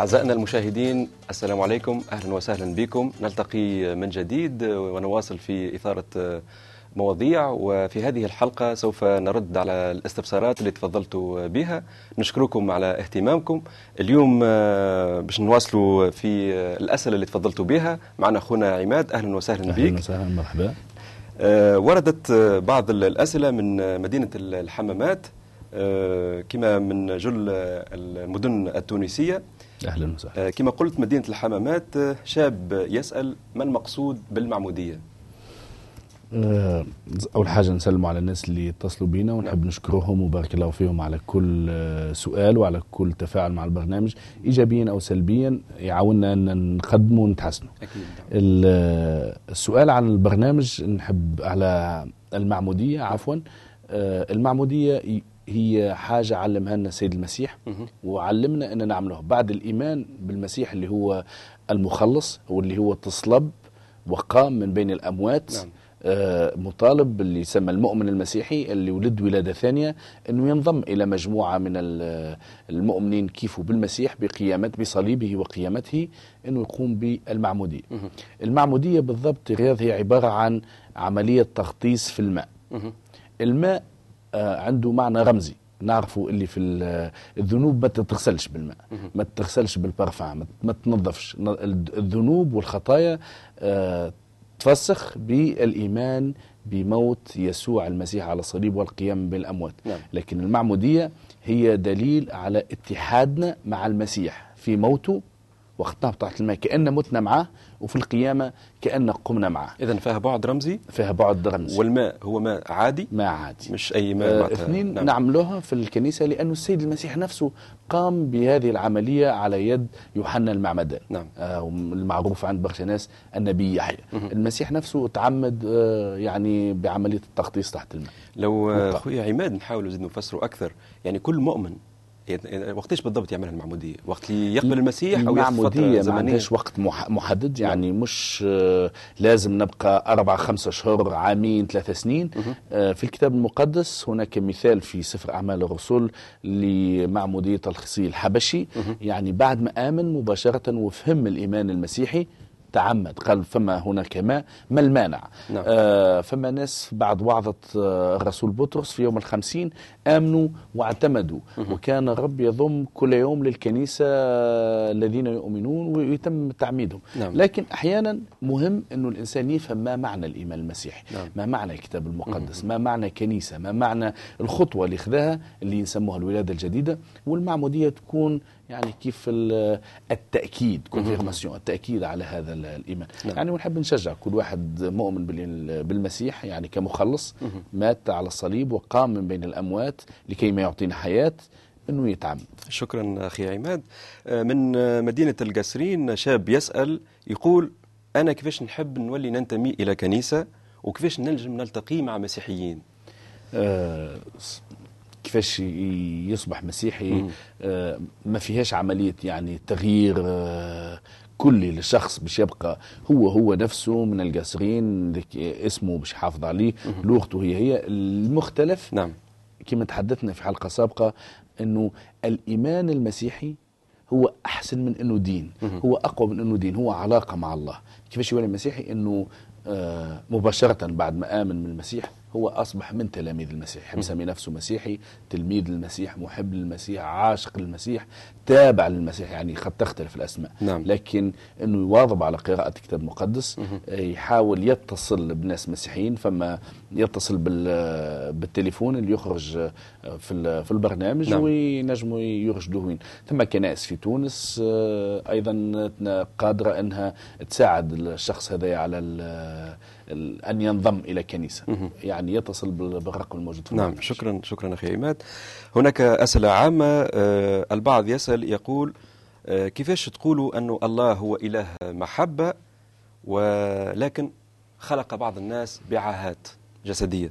أعزائنا المشاهدين السلام عليكم أهلا وسهلا بكم. نلتقي من جديد ونواصل في إثارة مواضيع وفي هذه الحلقة سوف نرد على الاستفسارات اللي تفضلت بها. نشكركم على اهتمامكم. اليوم آه، باش نواصلوا في الأسئلة اللي تفضلتوا بها معنا أخونا عماد. أهلا وسهلا بك. أهلا وسهلا مرحبا. آه، وردت بعض الأسئلة من مدينة الحمامات. كما من جل المدن التونسية. أهلا وسهلا. كما قلت مدينة الحمامات شاب يسأل ما المقصود بالمعمودية؟ آه، أول حاجة نسلم على الناس اللي اتصلوا بينا ونحب نشكرهم وبارك الله فيهم على كل آه، سؤال وعلى كل تفاعل مع البرنامج ايجابيا أو سلبيا يعاوننا إن نقدمه ونتحسنه. السؤال عن البرنامج نحب على المعمودية عفوا آه، المعمودية ي- هي حاجة علمها لنا السيد المسيح. وعلمنا إن نعمله بعد الإيمان بالمسيح اللي هو المخلص واللي هو تصلب وقام من بين الأموات نعم. آه، مطالب اللي يسمى المؤمن المسيحي اللي ولد ولادة ثانية أنه ينضم إلى مجموعة من ال- المؤمنين كيفوا بالمسيح بقيامة بصليبه وقيامته أنه يقوم بالمعمودية. المعمودية بالضبط رياض هي عبارة عن عملية تغطيس في الماء. الماء عنده معنى رمزي نعرفوا اللي في ال- الذنوب ما تتغسلش بالماء. ما تغسلش بالبرفان ما- تنظفش الذنوب والخطايا آه، تفسخ بالإيمان بموت يسوع المسيح على الصليب والقيام بالأموات نعم. لكن المعمودية هي دليل على اتحادنا مع المسيح في موته وقتنا تحت الماء كأن متنا معه وفي القيامة كأن قمنا معه إذا فيها بعد رمزي؟ فيها بعد رمزي. والماء هو ماء عادي؟ ما عادي. مش أي ماء آه، اثنين نعم. نعملوها في الكنيسة لأنه السيد المسيح نفسه قام بهذه العملية على يد يوحنا المعمدان. نعم. آه، المعروف عند برشا ناس النبي يحيى. المسيح نفسه تعمد آه، يعني بعملية التغطيس تحت الماء. لو آه، بالطبع. خويا عماد نحاول نزيد نفسره أكثر يعني كل مؤمن وقتاش بالضبط يعملها المعمودية؟ وقت اللي يقبل المسيح المعمودية فترة ما عندهاش وقت مح- محدد يعني مش آه، لازم نبقى أربع خمسة أشهر عامين ثلاثة سنين. آه، في الكتاب المقدس هناك مثال في سفر أعمال الرسل لمعمودية الخصي الحبشي يعني بعد ما آمن مباشرة وفهم الإيمان المسيحي تعمد قال فما هناك ماء ما المانع. نعم. آه فما ناس بعد وعظة آه، الرسول بطرس في يوم الخمسين آمنوا واعتمدوا. وكان الرب يضم كل يوم للكنيسة آه، الذين يؤمنون ويتم تعميدهم. نعم. لكن أحيانا مهم أنه الإنسان يفهم ما معنى الإيمان المسيحي نعم. ما معنى الكتاب المقدس. ما معنى كنيسة ما معنى الخطوة اللي خذاها اللي يسموها الولادة الجديدة. والمعمودية تكون يعني كيف ال- التأكيد كونفيرماسيون التأكيد على هذا ال- الإيمان. نعم. يعني ونحب نشجع كل واحد مؤمن بال- بالمسيح يعني كمخلص مات على الصليب وقام من بين الأموات لكي ما يعطينا حياة أنه يتعمد. شكرا أخي عماد. آه، من آه، مدينة القصرين شاب يسأل يقول أنا كيفاش نحب نولي ننتمي إلى كنيسة؟ وكيفاش نلجم نلتقي مع مسيحيين؟ آه، كيفاش يصبح مسيحي آه، ما فيهاش عملية يعني تغيير آه، كلي للشخص باش يبقى هو هو نفسه من القاسرين ذيك اسمه باش يحافظ عليه. لغته هي هي المختلف. نعم. كما تحدثنا في حلقة سابقة أنه الإيمان المسيحي هو أحسن من أنه دين. هو أقوى من أنه دين. هو علاقة مع الله. كيفاش يولي مسيحي؟ أنه آه، مباشرة بعد ما آمن من المسيح هو أصبح من تلاميذ المسيح. يسمي نفسه مسيحي تلميذ للمسيح محب للمسيح عاشق للمسيح تابع للمسيح يعني قد تختلف الأسماء. نعم. لكن إنه يواظب على قراءة الكتاب المقدس آه، يحاول يتصل بناس مسيحيين فما يتصل بال- بالتليفون اللي يخرج آه، في ال- في البرنامج نعم. وينجموا يرشدوه وين ثم كنائس في تونس آه، أيضا قادرة إنها تساعد الشخص هذا على أن ينضم إلى كنيسة. يعني يتصل بال- بالرقم الموجود في نعم. شكرا شكرا أخي عماد هناك أسئلة عامة آه، البعض يسأل يقول آه، كيفاش تقولوا أنه الله هو إله محبة ولكن خلق بعض الناس بعاهات جسديا؟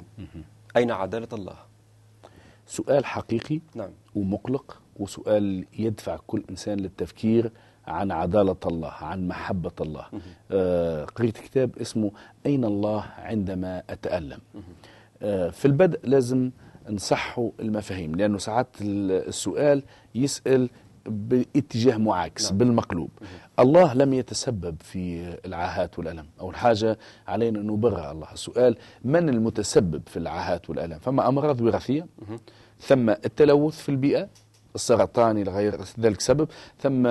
أين عدالة الله؟ سؤال حقيقي نعم. ومقلق وسؤال يدفع كل إنسان للتفكير. عن عدالة الله، عن محبة الله. آه قريت كتاب اسمه أين الله عندما أتألم. آه في البدء لازم نصحوا المفاهيم لأنه ساعات ال- السؤال يسأل باتجاه معاكس نعم. بالمقلوب. الله لم يتسبب في العاهات والألم أول حاجة علينا أن نبرر الله. السؤال من المتسبب في العاهات والألم؟ فما أمراض وراثية؟ ثم التلوث في البيئة؟ السرطان إلى غير ذلك سبب ثم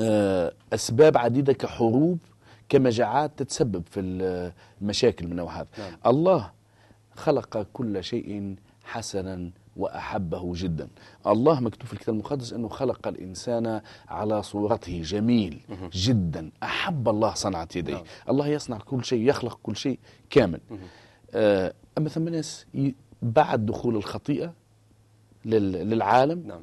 آه، أسباب عديدة كحروب كمجاعات تتسبب في المشاكل من نوع هذا. نعم. الله خلق كل شيء حسنا وأحبه جدا. الله مكتوب في الكتاب المقدس أنه خلق الإنسان على صورته. جميل جدا. أحب الله صنعة يديه. نعم. الله يصنع كل شيء يخلق كل شيء كامل. آه، أما ثم ناس بعد دخول الخطيئة للعالم. نعم.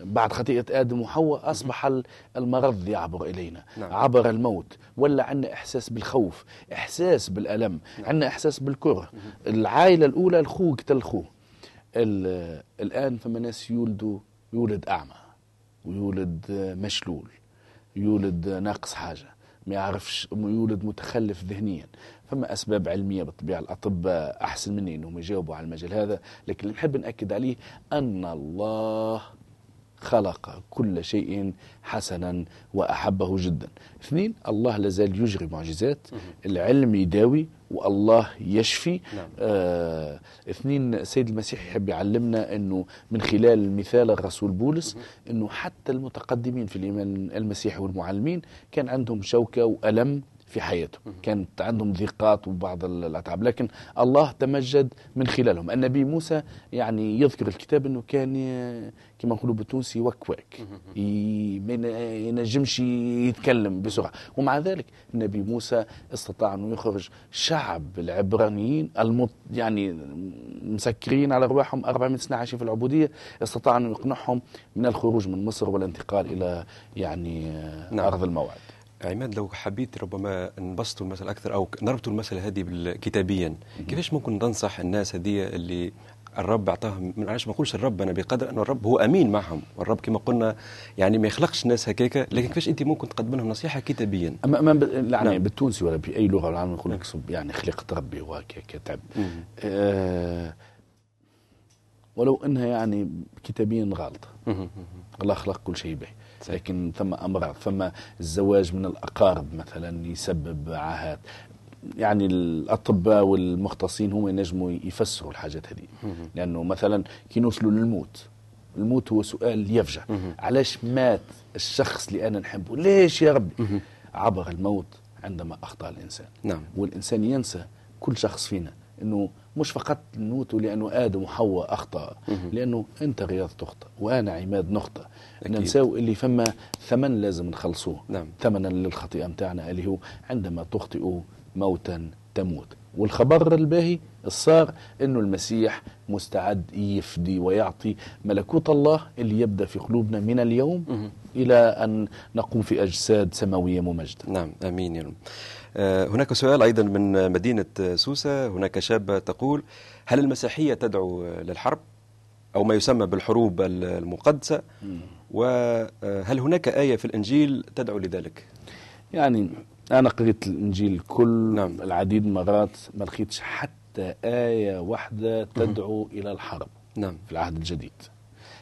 بعد خطيئة آدم وحواء أصبح ال- المرض يعبر إلينا. نعم. عبر الموت. ولا عندنا إحساس بالخوف إحساس بالألم عندنا إحساس بالكره. العائلة الأولى الخوه قتل خوه ال- الآن فما ناس يولدوا يولد أعمى ويولد مشلول يولد ناقص حاجة. ما يعرفش يولد متخلف ذهنيا. فما أسباب علمية بالطبيعة الأطباء أحسن مني أنهم يجاوبوا على المجال هذا لكن نحب نأكد عليه أن الله خلق كل شيء حسنا وأحبه جدا. اثنين الله لازال يجري معجزات. العلم يداوي والله يشفي. نعم. آه اثنين السيد المسيح يحب يعلمنا أنه من خلال مثال الرسول بولس أنه حتى المتقدمين في الإيمان المسيحي والمعلمين كان عندهم شوكة وألم. في حياتهم كانت عندهم ضيقات وبعض الأتعاب. لكن الله تمجد من خلالهم. النبي موسى يعني يذكر الكتاب أنه كان كما نقولوا بالتونسي وكواك. ما ين- ينجمش يتكلم بسرعة. ومع ذلك النبي موسى استطاع أنه يخرج شعب العبرانيين المط يعني مسكرين على أرواحهم 400 سنة عايشين في العبودية استطاع أنه يقنعهم من الخروج من مصر والانتقال إلى يعني. نعم. أرض الموعد. عماد لو حبيت ربما نبسطوا المسألة أكثر أو نربطوا المسألة هذه كتابيا كيفاش ممكن ننصح الناس هذه اللي الرب أعطاهم من علاش ما نقولش الرب أنا بقدر انه الرب هو أمين معهم والرب كما قلنا يعني ما يخلقش ناس هكاك لكن كيفاش أنت ممكن تقدم لهم نصيحة كتابيا اما أما ب- يعني نعم. بالتونسي ولا بأي لغة العالم يقول لك يعني خلقت ربي هو كتاب. آه ولو إنها يعني كتابيا غلطه. الله خلق كل شيء به. لكن ثم امراض ثم الزواج من الأقارب مثلا يسبب عاهات يعني الأطباء والمختصين هم ينجموا يفسروا الحاجات هذه. لأنه مثلا كي نوصلوا للموت الموت هو سؤال يفجع علاش مات الشخص اللي أنا نحبه؟ ليش يا ربي؟ عبر الموت عندما أخطأ الإنسان. نعم. والإنسان ينسى كل شخص فينا أنه مش فقط نموت لأنه آدم وحواء أخطأ لأنه أنت رياض تخطأ وأنا عماد أكيد. ننساو اللي فما ثمن لازم نخلصوه. نعم. ثمنا للخطيئة متاعنا اللي هو عندما تخطئ موتا تموت. والخبر الباهي الصار إنه المسيح مستعد يفدي ويعطي ملكوت الله اللي يبدأ في قلوبنا من اليوم إلى أن نقوم في أجساد سماوية ممجدة. نعم آمين يا رب. هناك سؤال أيضا من مدينة سوسة. هناك شابه تقول هل المسيحية تدعو للحرب أو ما يسمى بالحروب المقدسة؟ وهل هناك آية في الإنجيل تدعو لذلك؟ يعني أنا قريت الإنجيل كل نعم. العديد من المرات ما لقيتش حتى آية واحدة تدعو إلى الحرب نعم. في العهد الجديد.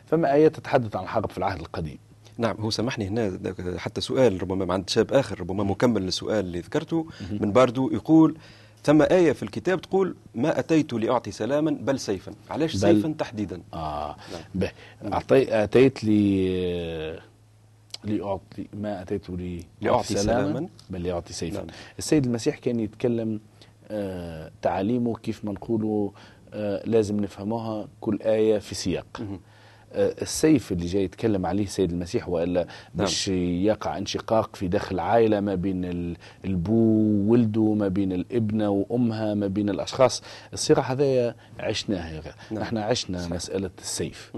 فما ايات تتحدث عن الحرب في العهد القديم. نعم هو سامحني هنا حتى سؤال ربما عند شاب آخر ربما مكمل للسؤال اللي ذكرته من باردو يقول ثم آية في الكتاب تقول ما أتيت لأعطي سلاما بل سيفا علاش سيفا تحديدا آه نعم. أعطي أتيت لي لأعطي ما أتيت لي لأعطي سلاما. بل لأعطي سيفا نعم. السيد المسيح كان يتكلم آه تعاليمه كيف ما نقولوا آه لازم نفهموها كل آية في سياق. آه السيف اللي جاي يتكلم عليه السيد المسيح وإلا باش يقع انشقاق في داخل العائله ما بين ال- البو وولده ما بين الابنة وأمها ما بين الأشخاص الصراع هذايا غير. نعم. نحن عشنا. مسألة السيف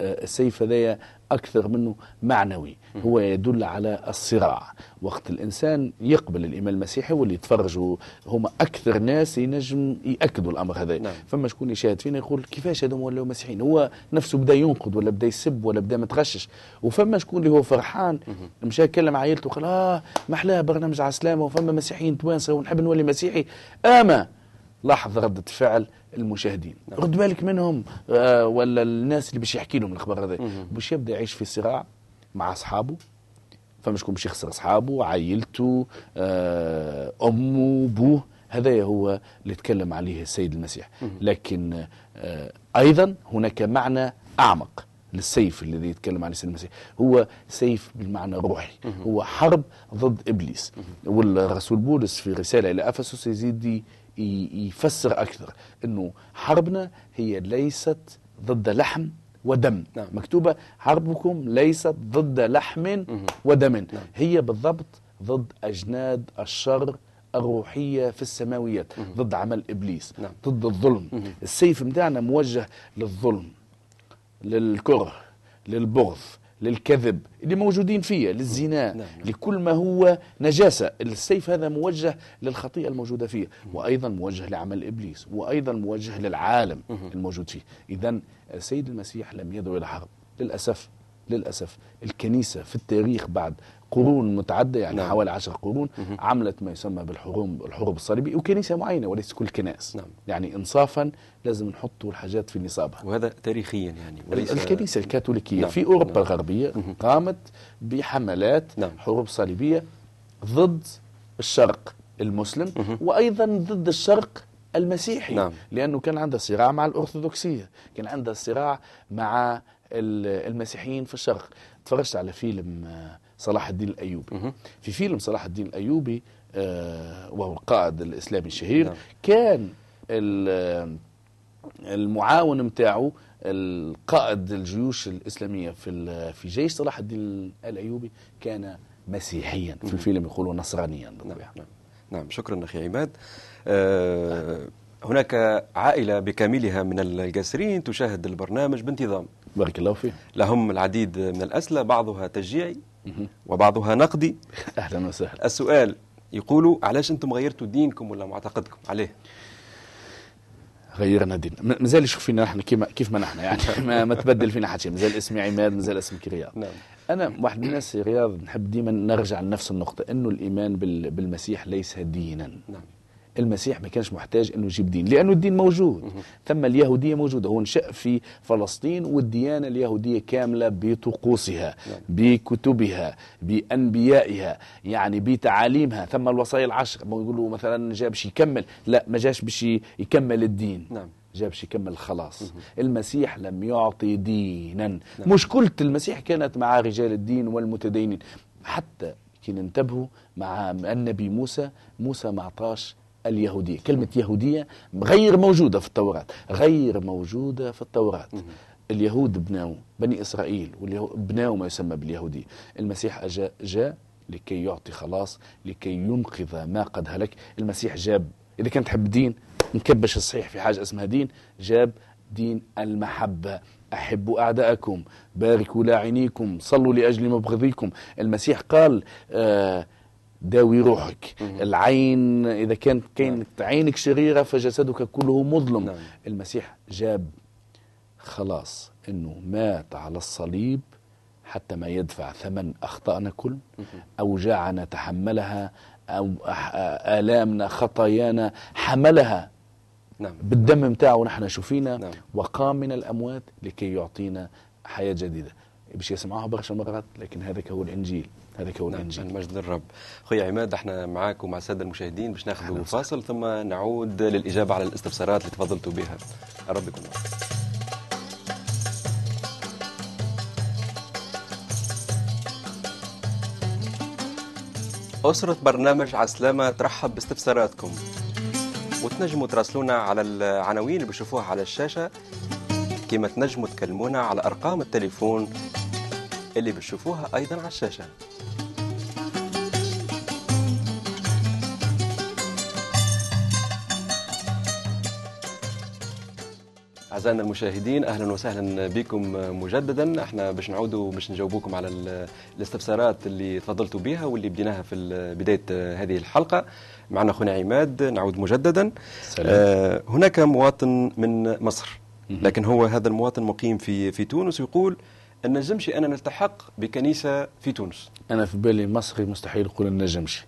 السيف هذايا أكثر منه معنوي. هو يدل على الصراع. وقت الإنسان يقبل الإيمان المسيحي واللي يتفرجوا هم أكثر ناس ينجم يأكدوا الأمر هذا. نعم. فما شكون يشاهد فينا يقول كيفاش هذوما ولاو مسيحيين؟ هو نفسه بدا ينقد ولا بدا يسب ولا بدا متغشش. وفما شكون اللي هو فرحان مشى كلم عائلته قال آه محلاه برنامج على السلامة وفما مسيحيين توانسة ونحب نولي مسيحي. أما لاحظ ردة فعل المشاهدين. رد بالك منهم آه ولا الناس اللي باش يحكي لهم الاخبار هذا. باش يبدأ يعيش في صراع مع أصحابه. فما شكون باش يخسر أصحابه عائلته آه أمه بوه هذا هو اللي تكلم عليه السيد المسيح. لكن آه أيضا هناك معنى أعمق للسيف الذي يتكلم عليه السيد المسيح. هو سيف بالمعنى الروحي هو حرب ضد إبليس. والرسول بولس في رسالة إلى أفسس يزيد يفسر أكثر إنه حربنا هي ليست ضد لحم ودم. نعم. مكتوبة حربكم ليست ضد لحم ودم. هي بالضبط ضد أجناد الشر الروحية في السماويات ضد عمل إبليس نعم. ضد الظلم. السيف متاعنا موجه للظلم للكره للبغض للكذب اللي موجودين فيه للزنا نعم، نعم. لكل ما هو نجاسة. السيف هذا موجه للخطيئة الموجودة فيه وأيضا موجه لعمل إبليس وأيضا موجه للعالم الموجود فيه. إذا السيد المسيح لم يدعو إلى حرب للأسف للأسف الكنيسة في التاريخ بعد قرون متعدة يعني نعم. حوالي عشر قرون عملت ما يسمى بالحروب الحروب الصليبية وكنيسة معينة وليس كل الكنائس نعم. يعني إنصافا لازم نحطوا الحاجات في نصابها وهذا تاريخيا يعني وليس الكنيسة الكاثوليكية نعم. في أوروبا نعم. الغربية قامت بحملات نعم. حروب صليبية ضد الشرق المسلم وأيضا ضد الشرق المسيحي نعم. لأنه كان عندها صراع مع الأرثوذكسية كان عندها صراع مع ال- المسيحيين في الشرق تفرجت على فيلم آه، صلاح الدين الأيوبي مهم. في فيلم صلاح الدين الأيوبي آه، وهو القائد الإسلامي الشهير نعم. كان ال- المعاون متاعه القائد الجيوش الإسلامية في في جيش صلاح الدين الأيوبي كان مسيحيا في الفيلم يقولوا نصرانيا بالطبيعة نعم نعم شكرا أخي عماد. آه هناك عائلة بكاملها من الجاسرين تشاهد البرنامج بانتظام. بارك الله فيهم لهم العديد من الاسئله بعضها تشجيعي وبعضها نقدي. أهلا وسهلا. السؤال يقولوا علاش أنتم غيرتوا دينكم ولا معتقدكم؟ عليه. غيرنا دين مازال يشوف فينا نحن كيما كيف ما نحن يعني. ما, ما تبدل فينا حتى شيء مازال اسمي عماد مازال اسمك رياض نعم. أنا واحد من الناس يا رياض نحب ديما نرجع لنفس النقطة إنه الإيمان بال- بالمسيح ليس دينا. نعم. المسيح ما كانش محتاج إنه يجيب دين لأنه الدين موجود. ثم اليهودية موجودة هو نشا في فلسطين والديانة اليهودية كاملة بطقوسها بكتبها بأنبيائها يعني بتعاليمها. ثم الوصايا العشر ما يقولوا مثلا جاء باش يكمل لا ما جاش باش يكمل الدين. نعم. جاء باش يكمل الخلاص المسيح لم يعطي دينا. مش كل المسيح كانت مع رجال الدين والمتدينين. حتى كي ننتبهوا مع النبي موسى موسى ما عطاش اليهودية. كلمة يهودية غير موجودة في التوراة. غير موجودة في التوراة. اليهود بناوا بني إسرائيل بناوا ما يسمى باليهودية. المسيح أجا جاء لكي يعطي خلاص لكي ينقذ ما قد هلك. المسيح جاب إذا كنت تحب دين نكبش الصحيح في حاجة اسمها دين جاب دين المحبة. أحبوا أعداءكم باركوا لاعنيكم صلوا لأجل مبغضيكم. المسيح قال آه داوي روحك. العين إذا كانت كانت عينك شريرة فجسدك كله مظلم. نعم. المسيح جاب خلاص إنه مات على الصليب حتى ما يدفع ثمن اخطائنا كل. أوجاعنا تحملها أو أح- آلامنا خطايانا حملها. نعم. بالدم متاعه نحن شفينا نعم. وقام من الأموات لكي يعطينا حياة جديدة. باش يسمعوها برشا مرات لكن هذاك هو الإنجيل. هذاك هو نعم الإنجيل. المجد للرب. خويا عماد إحنا معاك ومع السادة المشاهدين باش ناخذ. فاصل ثم نعود للإجابة على الاستفسارات اللي تفضلتوا بها. الرب يكون معك. أسرة برنامج عسلامة ترحب باستفساراتكم. وتنجموا تراسلونا على العناوين اللي بتشوفوها على الشاشة كما تنجموا تكلمونا على أرقام التليفون اللي بتشوفوها أيضا على الشاشة. أعزائنا المشاهدين أهلا وسهلا بكم مجددا. إحنا باش نعودوا باش نجاوبوكم على ال- الاستفسارات اللي تفضلتوا بها واللي بديناها في بداية هذه الحلقة. معنا أخونا عماد نعود مجددا. سلام. آه، هناك مواطن من مصر لكن هو هذا المواطن مقيم في في تونس ويقول أن نجمش أنا نلتحق بكنيسة في تونس. أنا في بالي مصري مستحيل يقول النجمش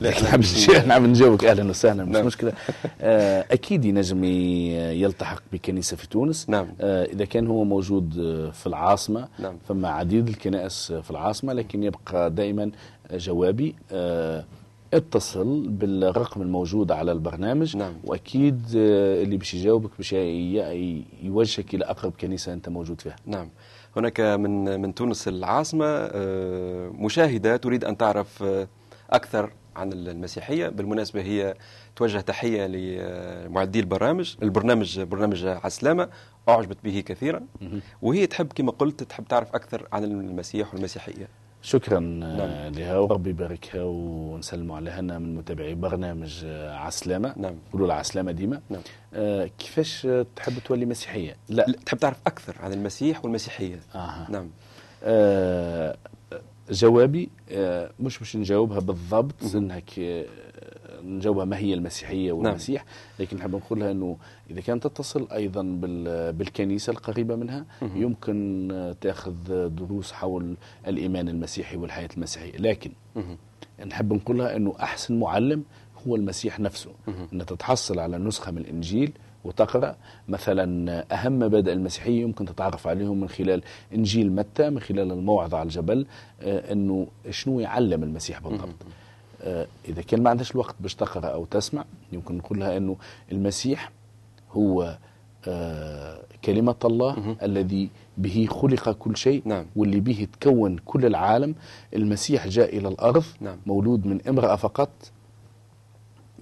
لا، مش- نحب نجاوبك أهلا وسهلا مش نعم. مشكلة آه، أكيد ينجم يلتحق بكنيسة في تونس نعم. آه، إذا كان هو موجود آه، في العاصمة نعم. فما عديد الكنائس في العاصمة لكن يبقى دائما جوابي آه، اتصل بالرقم الموجود على البرنامج نعم. وأكيد اللي باش يجاوبك باش يوجهك إلى أقرب كنيسة أنت موجود فيها نعم هناك من من تونس العاصمة آه، مشاهدة تريد أن تعرف أكثر عن المسيحية. بالمناسبة هي توجه تحية لمعدي البرامج البرنامج برنامج عسلامة. أعجبت به كثيرا. وهي تحب كما قلت تحب تعرف أكثر عن المسيح والمسيحية. شكرا نعم. آه، لها. وربي يباركها ونسلموا عليها. أنا من متابعي برنامج آه، عسلامة. نعم. يقولوا لها عسلامة ديما. نعم. آه، كيفاش تحب تولي مسيحية؟ لا. لا، تحب تعرف أكثر عن المسيح والمسيحية. آه. نعم. آه، جوابي آه، مش باش نجاوبها بالضبط انها ك- نجاوبها ما هي المسيحية والمسيح لكن نحب نقولها إنه إذا كانت تتصل أيضا بال- بالكنيسة القريبة منها يمكن آه، تأخذ دروس حول الإيمان المسيحي والحياة المسيحية. لكن. نحب نقولها إنه أحسن معلم هو المسيح نفسه. ان تتحصل على نسخة من الإنجيل وتقرأ. مثلا أهم مبادئ المسيحيه يمكن تتعرف عليهم من خلال إنجيل متى من خلال الموعظة على الجبل آه، إنه شنو يعلم المسيح بالضبط. آه، إذا كان ما عندش الوقت باش تقرأ أو تسمع يمكن نقول لها إنه المسيح هو آه، كلمة الله الذي به خلق كل شيء نعم. واللي به تكون كل العالم. المسيح جاء إلى الأرض نعم. مولود من امرأة فقط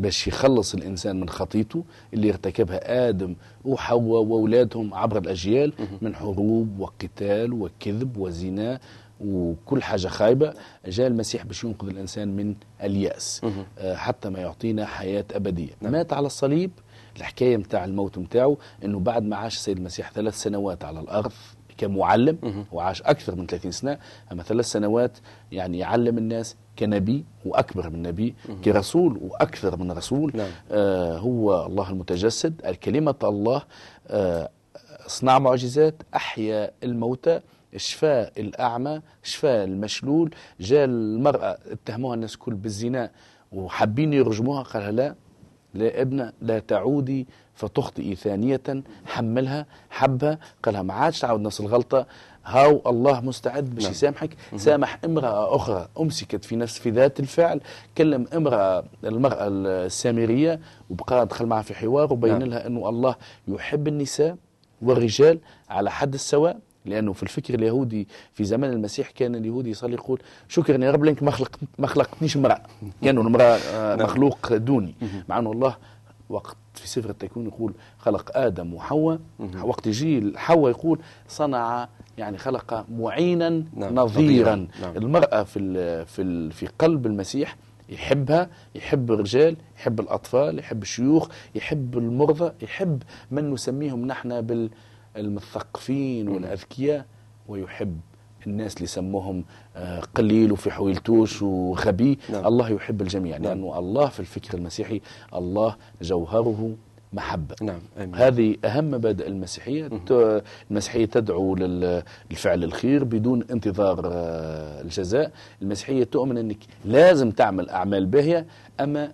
باش يخلص الإنسان من خطيته اللي ارتكبها آدم وحواء وأولادهم عبر الأجيال من حروب وقتال وكذب وزنا وكل حاجة خايبة. جاء المسيح باش ينقذ الإنسان من اليأس آه، حتى ما يعطينا حياة أبدية. نعم. مات على الصليب الحكاية متاع الموت متاعه أنه بعد ما عاش السيد المسيح ثلاث سنوات على الأرض كمعلم وعاش أكثر من 30 سنة. أما ثلاث سنوات يعني يعلم الناس كنبي وأكبر من نبي كرسول وأكثر من رسول. نعم. آه هو الله المتجسد الكلمة الله آه صنع معجزات أحيا الموتى شفاء الأعمى شفاء المشلول. جاء المرأة اتهموها الناس كل بالزنا وحابين يرجموها قالها لا لا ابنة لا تعودي فتخطئي ثانية حملها حبها قالها ما عادش تعاود نفس الغلطة. هاو الله مستعد باش نعم. يسامحك. سامح امرأة أخرى أمسكت في نفس في ذات الفعل. كلم امرأة المرأة السامرية وبقى دخل معها في حوار وبين نعم. لها أنه الله يحب النساء والرجال على حد السواء لأنه في الفكر اليهودي في زمن المسيح كان اليهودي يصلي يقول شكرا يا رب لانك ما ما خلقتنيش امرأة. كانوا المراه آه، نعم. مخلوق دوني. مع أنه الله وقت في سفر التكوين يقول خلق آدم وحواء. وقت يجي حواء يقول صنع يعني خلق معينا نعم، نظيرا. نعم. المرأة في ال في ال في قلب المسيح يحبها يحب الرجال يحب الأطفال يحب الشيوخ يحب المرضى يحب من نسميهم نحن بالمثقفين والأذكياء ويحب الناس اللي سموهم آه، قليل وفي حويلتوش وغبي نعم. الله يحب الجميع نعم. لأنه الله في الفكر المسيحي الله جوهره محبة. نعم آمين. هذه أهم مبادئ المسيحية. المسيحية تدعو لل- للفعل الخير بدون انتظار آه، الجزاء. المسيحية تؤمن أنك لازم تعمل أعمال باهية أما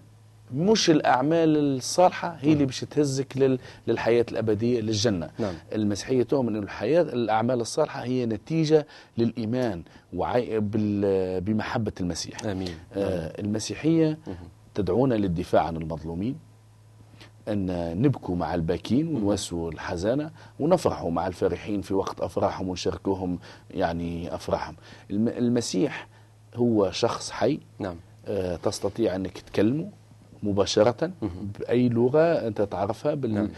مش الأعمال الصالحة هي اللي باش تهزك لل- للحياة الأبدية للجنة. نعم. المسيحية تؤمن أن الحياة الأعمال الصالحة هي نتيجة للإيمان بمحبة المسيح. آمين. آه، المسيحية تدعونا للدفاع عن المظلومين أن نبكوا مع الباكين ونواسوا الحزانة ونفرحوا مع الفرحين في وقت أفراحهم ونشاركوهم يعني أفراحهم. الم- المسيح هو شخص حي. نعم. آه، تستطيع أنك تكلمه. مباشرة بأي لغة أنت تعرفها بال... نعم.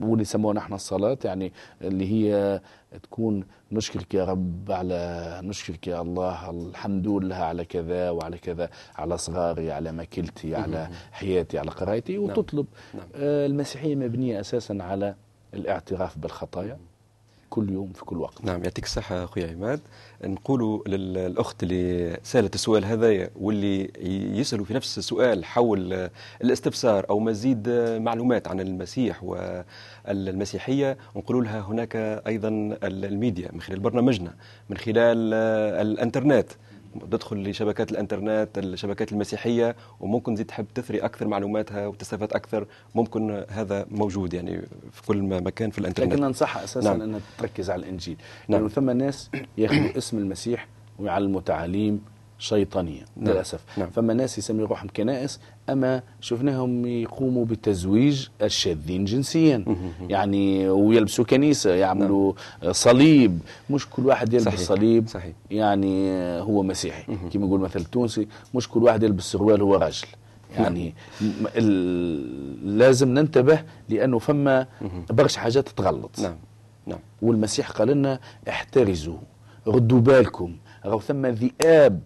واللي يسموها نحن الصلاة يعني اللي هي تكون نشكرك يا رب على نشكرك يا الله الحمد لله على كذا وعلى كذا على صغاري على ماكلتي على حياتي على قرايتي وتطلب نعم. آه، المسيحية مبنية أساسا على الاعتراف بالخطايا كل يوم في كل وقت. نعم يعطيك الصحة أخويا عماد. نقولوا للأخت اللي سألت السؤال هذايا واللي يسألوا في نفس السؤال حول الاستفسار أو مزيد معلومات عن المسيح والمسيحية نقول لها هناك أيضا الميديا من خلال برنامجنا من خلال الإنترنت. تدخل لشبكات الإنترنت الشبكات المسيحية وممكن تزيد تحب تثري أكثر معلوماتها وتستفاد أكثر ممكن هذا موجود يعني في كل مكان في الإنترنت لكن ننصحها أساسا نعم. انها تركز على الإنجيل نعم. لأنه ثم ناس ياخذوا اسم المسيح ويعلموا تعاليم شيطانية نعم. للأسف. نعم. فما ناس يسمي روحهم كنائس أما شفناهم يقوموا بتزويج الشاذين جنسيا. يعني ويلبسوا كنيسة يعملوا صليب. مش كل واحد يلبس صحيح. صليب صحيح. يعني هو مسيحي. كما يقول مثل التونسي مش كل واحد يلبس سروال هو راجل. يعني م- ال- لازم ننتبه لأنه فما برشا حاجات تتغلط نعم نعم. والمسيح قال لنا احترزوا ردوا بالكم. راهو ثم ذئاب.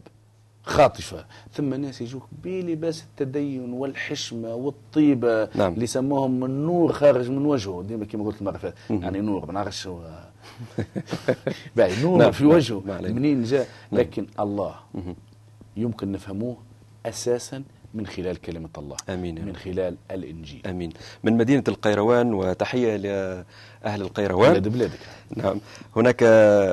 خاطفة. ثم ناس يجوك بلباس التدين والحشمة والطيبة نعم. اللي سموهم النور خارج من وجهه. ديما كما قلت المرة فاتت. يعني نور ما نعرفش هو باهي نور نعم، في نعم، وجهه. علينا. منين جاء؟ نعم. لكن الله يمكن نفهموه أساسا من خلال كلمة الله آمين يا من. خلال الإنجيل. آمين. من مدينة القيروان وتحية لاهل القيروان. بلاد بلادك. نعم. هناك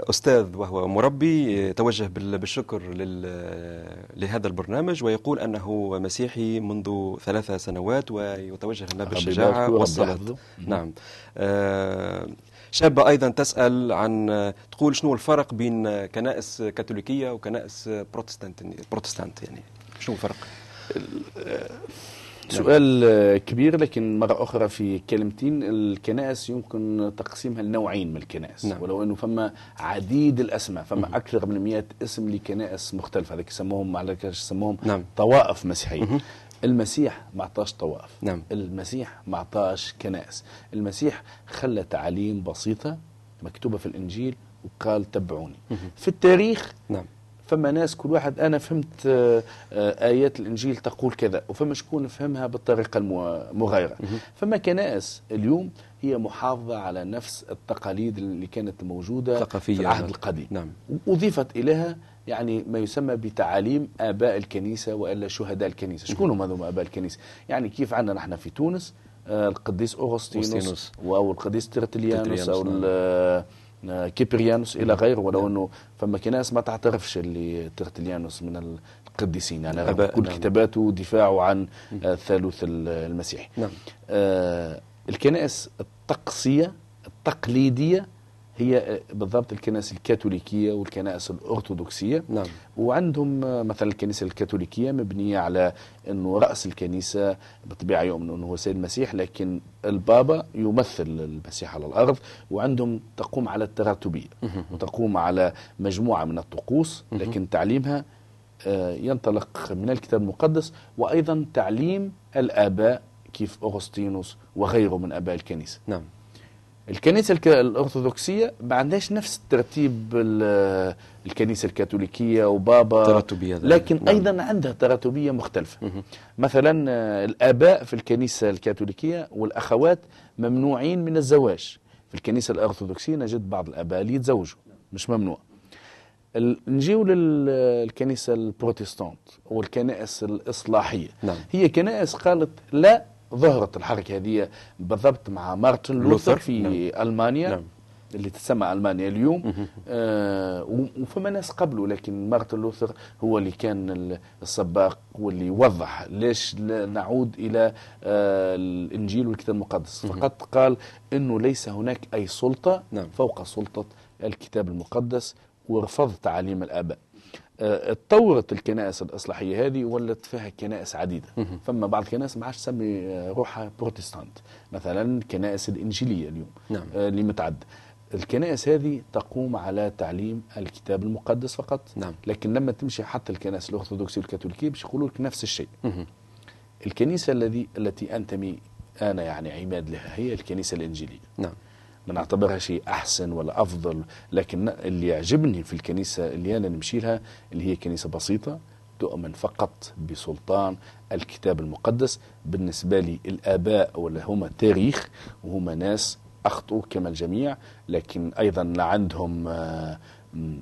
أستاذ وهو مربي توجه بال- بالشكر لل- لهذا البرنامج ويقول أنه مسيحي منذ ثلاث سنوات ويتوجه لنا بالشجاعة والصلاة. نعم. آه، شابة أيضا تسأل عن تقول شنو الفرق بين كنائس كاثوليكية وكنائس بروتستانت بروتستانت يعني؟ شنو الفرق؟ سؤال كبير لكن مرة أخرى في كلمتين. الكنائس يمكن تقسيمها لنوعين من الكنائس نعم. ولو أنه فما عديد الأسماء فما أكثر من 100 اسم لكنائس مختلفة. هذيك يسموهم على يسموهم نعم. طوائف مسيحية. المسيح ما عطاش طوائف. نعم. المسيح ما عطاش كنائس. المسيح خلى تعاليم بسيطة مكتوبة في الإنجيل وقال تبعوني. في التاريخ نعم. فما ناس كل واحد أنا فهمت آه، آه، آيات الإنجيل تقول كذا وفما شكون فهمها بالطريقة المغايره فما كنائس اليوم هي محافظة على نفس التقاليد اللي كانت موجودة ثقافية. في العهد القديم. نعم. اضيفت إليها يعني ما يسمى بتعاليم آباء الكنيسة وإلا شهداء الكنيسة. شكون هم هذوما آباء الكنيسة؟ يعني كيف عندنا نحن في تونس آه، القديس اوغسطينوس. أو القديس ترتليانوس أو نعم. آه، كيبريانوس إلى غيره ولو إنه فما كنائس ما تعترفش اللي ترتليانوس من القديسين يعني رغم كل نعم. كتاباته دفاعه عن آه، الثالوث ال- المسيحي نعم. آه، الكنائس التقصيه التقليدية هي آه، بالضبط الكنائس الكاثوليكية والكنائس الأرثوذكسية. نعم. وعندهم آه، مثلا الكنيسة الكاثوليكية مبنية على إنه رأس الكنيسة بالطبيعة يؤمن إنه هو سيد المسيح لكن البابا يمثل المسيح على الأرض وعندهم تقوم على التراتبية. وتقوم على مجموعة من الطقوس لكن تعليمها آه، ينطلق من الكتاب المقدس وأيضا تعليم الآباء كيف أغسطينوس وغيره من آباء الكنيسة. نعم. الكنيسة الك- الأرثوذكسية ما عندهاش نفس الترتيب ال- الكنيسة الكاثوليكية وبابا تراتبية. لكن نعم. أيضا عندها تراتبية مختلفة مثلا آه، الآباء في الكنيسة الكاثوليكية والأخوات ممنوعين من الزواج في الكنيسة الأرثوذكسية نجد بعض الآباء اللي يتزوجوا مش ممنوع نجيو للكنيسة البروتستانت والكنائس الإصلاحية نعم. هي كنائس قالت لا ظهرت الحركة هذه بالضبط مع مارتن لوثر، في نعم. ألمانيا نعم. اللي تسمى ألمانيا اليوم آه وفما ناس قبله لكن مارتن لوثر هو اللي كان ال- السباق واللي وضح ليش نعود إلى آه الإنجيل والكتاب المقدس فقط قال أنه ليس هناك أي سلطة نعم. فوق سلطة الكتاب المقدس ورفض تعاليم الآباء اتطورت الكنائس الإصلاحية هذه ولت فيها كنائس عديدة. فما بعض الكنائس ما عادش تسمي آه، روحها بروتستانت. مثلا الكنائس الإنجيلية اليوم نعم. آه، اللي متعدد الكنائس هذه تقوم على تعليم الكتاب المقدس فقط. نعم. لكن لما تمشي حتى الكنائس الأرثوذكسية والكاثوليكية باش يقولوا لك نفس الشيء. الكنيسة الذي التي أنتمي أنا يعني عماد لها هي الكنيسة الإنجيلية. نعم. ما نعتبرها شيء أحسن ولا أفضل لكن اللي يعجبني في الكنيسة اللي أنا نمشي لها اللي هي كنيسة بسيطة تؤمن فقط بسلطان الكتاب المقدس. بالنسبة لي الآباء ولا هما تاريخ وهما ناس اخطوا كما الجميع لكن أيضا لا عندهم آه،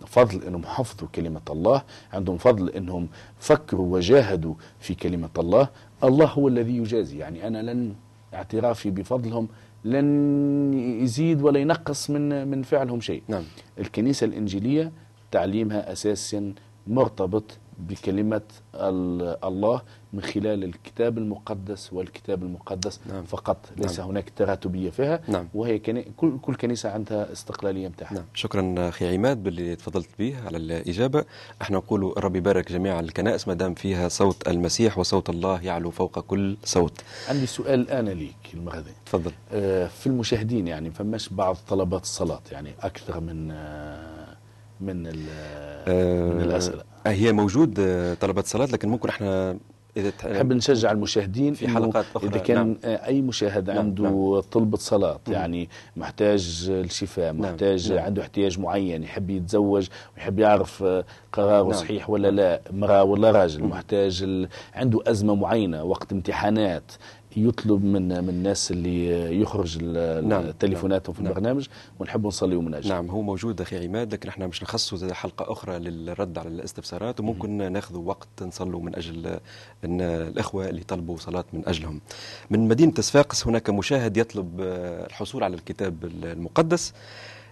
فضل إنهم حفظوا كلمة الله عندهم فضل إنهم فكروا وجاهدوا في كلمة الله. الله هو الذي يجازي يعني أنا لن اعترافي بفضلهم لن يزيد ولا ينقص من من فعلهم شيء نعم. الكنيسة الإنجيلية تعليمها أساسا مرتبط بكلمة ال- الله من خلال الكتاب المقدس والكتاب المقدس نعم. فقط. ليس نعم. هناك تراتبية فيها. نعم. وهي كني... كل كل كنيسة عندها استقلالية متاعها نعم. شكرا أخي عماد باللي تفضلت به على الإجابة. أحنا نقول ربي يبارك جميع الكنائس. ما دام فيها صوت المسيح وصوت الله يعلو فوق كل صوت. عندي سؤال الآن ليك هذه تفضل. آه، في المشاهدين يعني فماش بعض طلبات الصلاة يعني أكثر من آه، من ال- من الأسئلة. آه، هي موجود آه، طلبات صلاة لكن ممكن إحنا إذا نحب نشجع المشاهدين في حلقات أخرى، إذا كان نعم. آه، أي مشاهد نعم، عنده نعم. طلبة صلاة مم. يعني محتاج الشفاء نعم، محتاج نعم. عنده احتياج معين يحب يتزوج ويحب يعرف آه، قراره نعم. صحيح ولا لا امرأة ولا راجل محتاج ال... عنده أزمة معينة وقت امتحانات يطلب من من الناس اللي يخرج نعم، تليفوناتهم في نعم. البرنامج ونحب نصلي من أجله نعم هو موجود أخي عماد لكن إحنا مش نخصص زي حلقة أخرى للرد على الاستفسارات وممكن ناخذ وقت نصلوا من أجل إن الإخوة اللي طلبوا صلاة من أجلهم. من مدينة صفاقس هناك مشاهد يطلب الحصول على الكتاب المقدس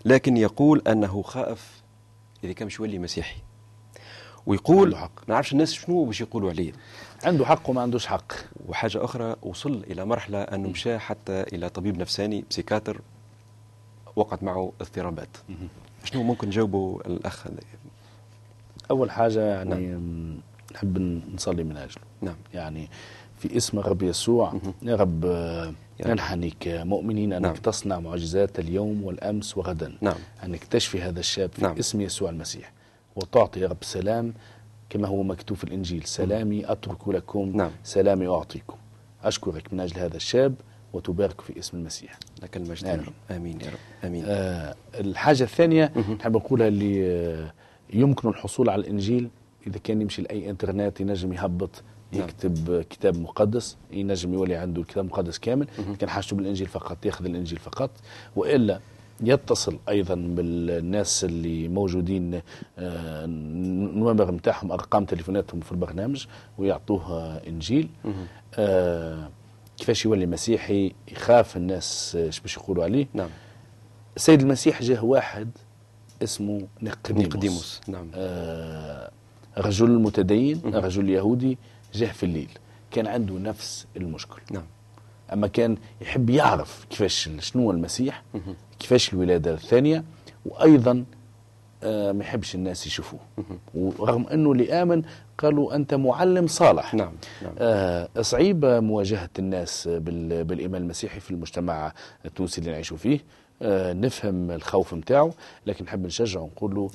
لكن يقول أنه خائف إذا كان مش يولي مسيحي. ويقول. ما نعرفش الناس شنو باش يقولوا عليه عنده حق وما عندوش حق وحاجة أخرى وصل إلى مرحلة أنه مشى حتى إلى طبيب نفساني بسيكاتر وقعت معه اضطرابات. شنو ممكن نجاوبوا الأخ هذا؟ أول حاجة يعني نحب نصلي من أجله نعم يعني في اسم يسوع يا رب آه، يا رب. ننحني كمؤمنين أنك نعم. تصنع معجزات اليوم والأمس وغدا نعم أنك تشفي هذا الشاب في نعم. اسم يسوع المسيح وتعطي يا رب سلام كما هو مكتوب في الإنجيل. سلامي أترك لكم نعم. سلامي أعطيكم. أشكرك من أجل هذا الشاب وتبارك في اسم المسيح. لك المجد. آمين. آمين يا رب. آمين. آه الحاجة الثانية نحب نقولها اللي آه، يمكن الحصول على الإنجيل إذا كان يمشي لأي إنترنت ينجم يهبط نعم. يكتب آه، كتاب مقدس ينجم يولي عنده الكتاب المقدس كامل. كان حاجته بالإنجيل فقط ياخذ الإنجيل فقط. وإلا يتصل أيضا بالناس اللي موجودين آه، النمر نتاعهم أرقام تليفوناتهم في البرنامج ويعطوه آه، انجيل آه، كيفاش يولي مسيحي يخاف الناس آه، إيش باش يقولوا عليه؟ نعم. السيد المسيح جاه واحد اسمه نقديموس, نقديموس نعم. آه رجل متدين رجل يهودي جاه في الليل. كان عنده نفس المشكل. نعم. أما كان يحب يعرف كيفاش شنو المسيح كيفاش الولادة الثانية وأيضا آه ما يحبش الناس يشوفوه. ورغم إنه اللي آمن قالوا أنت معلم صالح. نعم نعم. آه صعيب مواجهة الناس بال- بالإيمان المسيحي في المجتمع التونسي اللي نعيشوا فيه. آه نفهم الخوف نتاعو لكن نحب نشجعه ونقول له.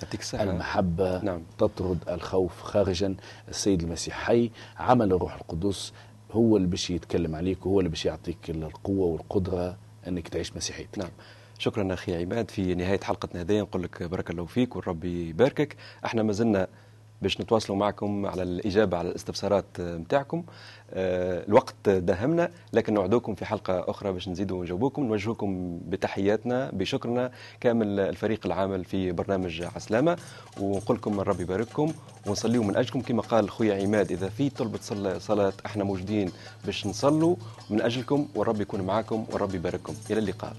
المحبة نعم. تطرد الخوف خارجا. السيد المسيح حي عمل الروح القدس هو اللي باش يتكلم عليك وهو اللي باش يعطيك القوة والقدرة إنك تعيش مسيحيتك. نعم. شكرا أخي عماد في نهاية حلقتنا هذه. نقول لك بارك الله فيك والرب يباركك. إحنا ما زلنا باش نتواصلوا معكم على الإجابة على الاستفسارات نتاعكم آه، الوقت داهمنا لكن نوعدوكم في حلقة أخرى باش نزيدوا نجاوبوكم نوجهكم بتحياتنا بشكرنا كامل الفريق العامل في برنامج عسلامة. ونقول لكم الرب يبارككم ونصليوا من أجلكم. كما قال خويا عماد إذا في طلبة صلاة- إحنا موجودين باش نصلوا من أجلكم والرب يكون معكم والرب يبارككم. إلى اللقاء.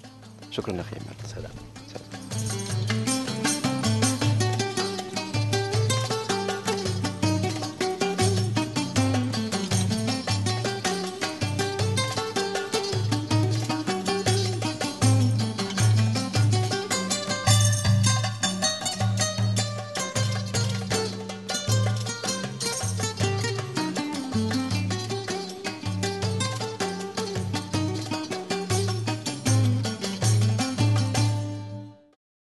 شكرا أخي عماد. سلام. سلام.